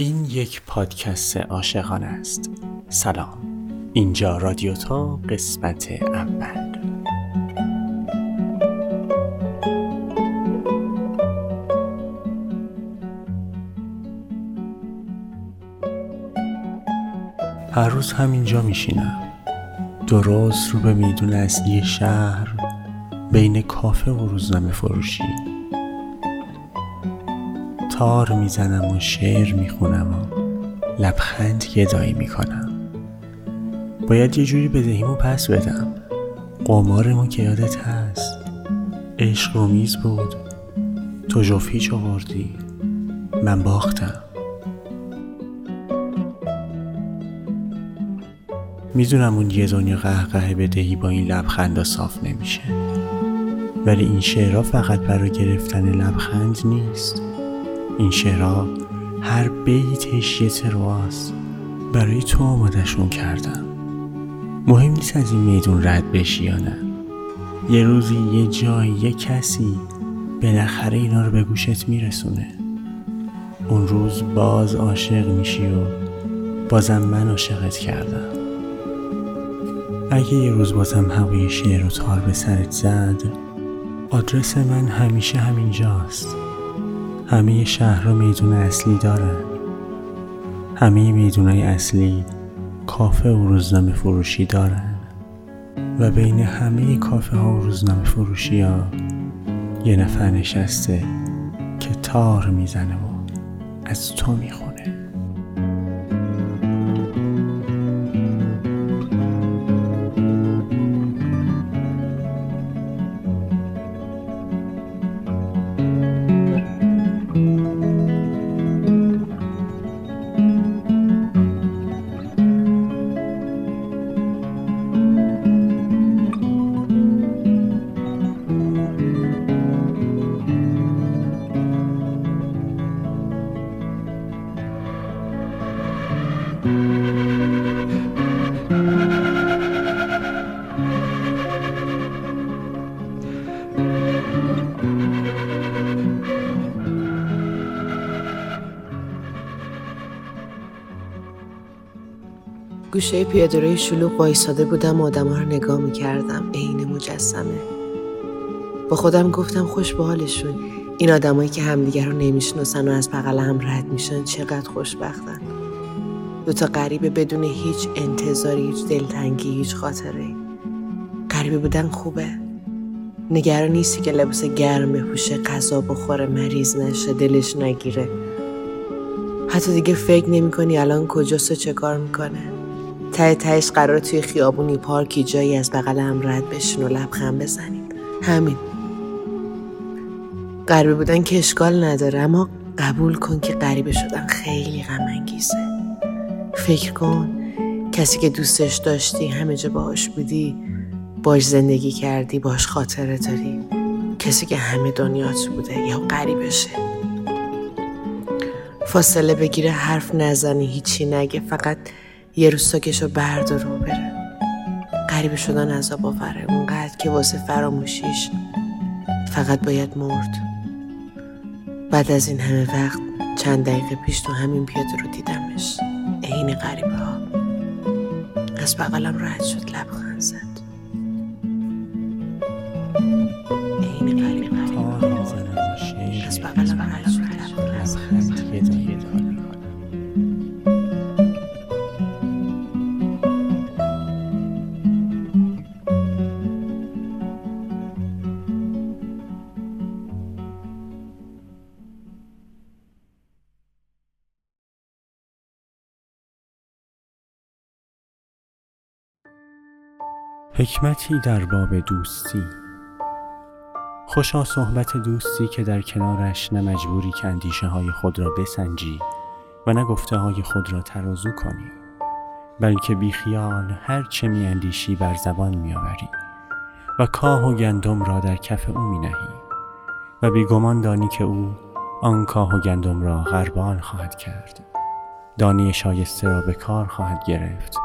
این یک پادکست عاشقانه است. سلام. اینجا رادیو تا قسمت اول. هر روز همینجا میشینم. درست رو به میدون اصلی شهر بین کافه و روزنامه فروشی. تار می‌زنم و شعر می‌خونم و لبخند گدایی می‌کنم. باید یه جوری بدهیمو پس بدم. قمارمو که یادت هست. عشق و میز بود. تو جفت آوردی من باختم. می‌دونم اون یه دنیا قهقه بدهی با این لبخندا صاف نمیشه. ولی این شعرها فقط برای گرفتن لبخند نیست. این شعرها هر بیتش یه ترواست برای تو آمادشون کردم مهم نیست از این میدون رد بشی یا نه. یه روزی یه جای یه کسی بالاخره اینا رو به گوشت میرسونه. اون روز باز عاشق میشی و بازم من عاشقت کردم. اگه یه روز بازم هوای شعر و تار به سرت زد آدرس من همیشه همینجاست. همه شهرها میدون اصلی دارن. همه میدونای اصلی کافه و روزنامه فروشی دارن. و بین همه کافه ها و روزنامه فروشی ها یه نفر نشسته که تار می‌زنه و از تو می‌خونه گوشه پیادهروی شلوغ وایساده بودم و آدم ها رو نگاه می‌کردم. عین مجسمه. با خودم گفتم خوش به حالشون. این آدمایی که همدیگر رو نمی‌شناسن و از بغل هم رد میشن چقدر خوشبختن. دوتا غریبه بدون هیچ انتظاری هیچ دلتنگی هیچ خاطره. غریبه بودن خوبه. نگران نیستی که لباس گرم بپوشه غذا بخوره مریض نشه دلش نگیره. حتی دیگه فکر نمی کنی الان کجاست چه کار می‌کنه. ته تهش قرار توی خیابونی پارکی جایی از بغل هم رد بشین و لبخند بزنیم. همین. غریبه بودن که اشکال نداره اما قبول کن که غریبه شدن خیلی غم انگیزه فکر کن کسی که دوستش داشتی همه جا باهاش بودی باش زندگی کردی باش خاطره داری. کسی که همه دنیات بوده یا غریبشه. فاصله بگیره حرف نزنی هیچی نگه فقط یه روز ساکشو بردار و بره. غریبه شدن عذاب آوره. اونقدر که واسه فراموشیش فقط باید مرد. بعد از این همه وقت چند دقیقه پیش تو همین پیاده رو دیدمش. عین غریبه ها از بغلم رد شد لبخند زد. حکمتی در باب دوستی. خوشا صحبت دوستی که در کنارش نه مجبوری که اندیشه های خود را بسنجی و نه گفته های خود را ترازو کنی بلکه بیخیال هر چه می اندیشی بر زبان می آوری و کاه و گندم را در کف او می نهی و بیگمان دانی که او آن کاه و گندم را غربال خواهد کرد. دانی شایسته را به کار خواهد گرفت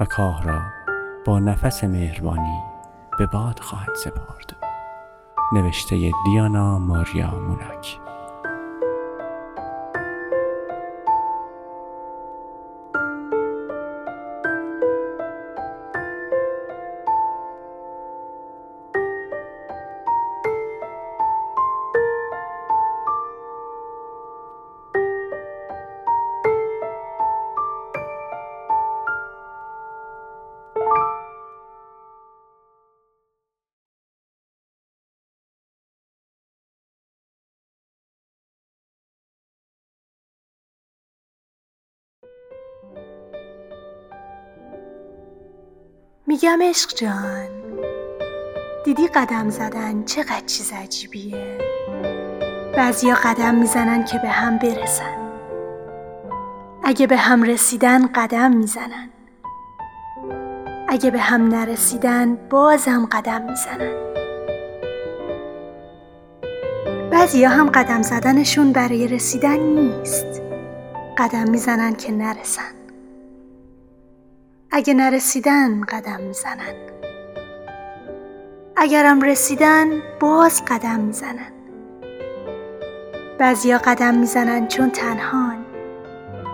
و کاه را با نفس مهربانی به باد خواهد سپرد. نوشته دیانا ماریا مونک میگم عشق جان دیدی قدم زدن چقدر چیز عجیبیه؟ بعضیا قدم می‌زنن که به هم برسن. اگه به هم رسیدن قدم می‌زنن. اگه به هم نرسیدن بازم قدم می‌زنن. بعضیا هم قدم زدنشون برای رسیدن نیست. قدم می‌زنن که نرسن. اگه نرسیدن قدم می‌زنن. اگرم رسیدن باز قدم می‌زنن. بعضیا قدم می‌زنن چون تنهان.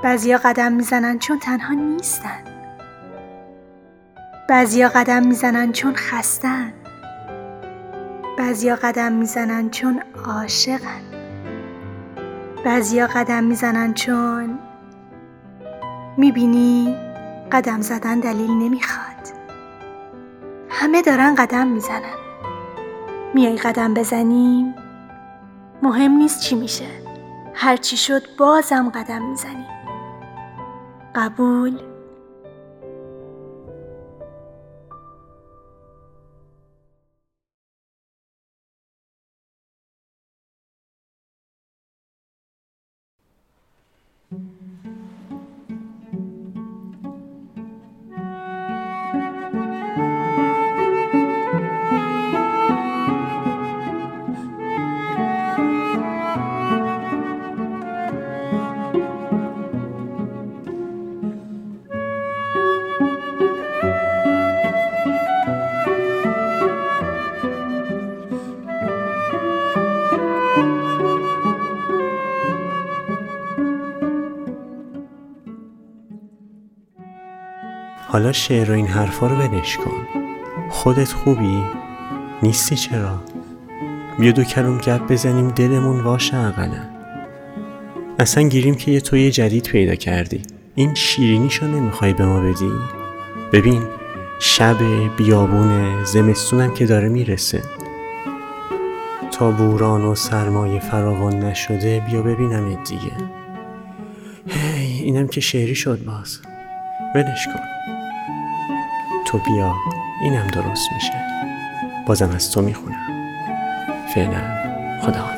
بعضیا قدم می‌زنن چون تنها نیستن. بعضیا قدم می‌زنن چون خستن. بعضیا قدم می‌زنن چون عاشقن. بعضیا قدم می‌زنن چون می‌بینی قدم زدن دلیل نمی‌خواد. همه دارن قدم می‌زنن. میای قدم بزنیم مهم نیست چی میشه. هرچی شد بازم قدم می‌زنیم. قبول؟ حالا شعر و این حرفا رو ولش کن. خودت خوبی؟ نیستی چرا؟ بیا دو کلم گپ بزنیم دلمون واشه اقلا اصلا گیریم که یه توی جدید پیدا کردی. این شیرینیشو نمی‌خوای به ما بدی؟ ببین شب بیابونه زمستونم که داره می‌رسه. تا بوران و سرمایه فراوان نشده بیا ببینم دیگه. هی اینم که شعری شد باز. ولش کن. تو بیا اینم درست میشه. بازم از تو می‌خونم. فعلا خدا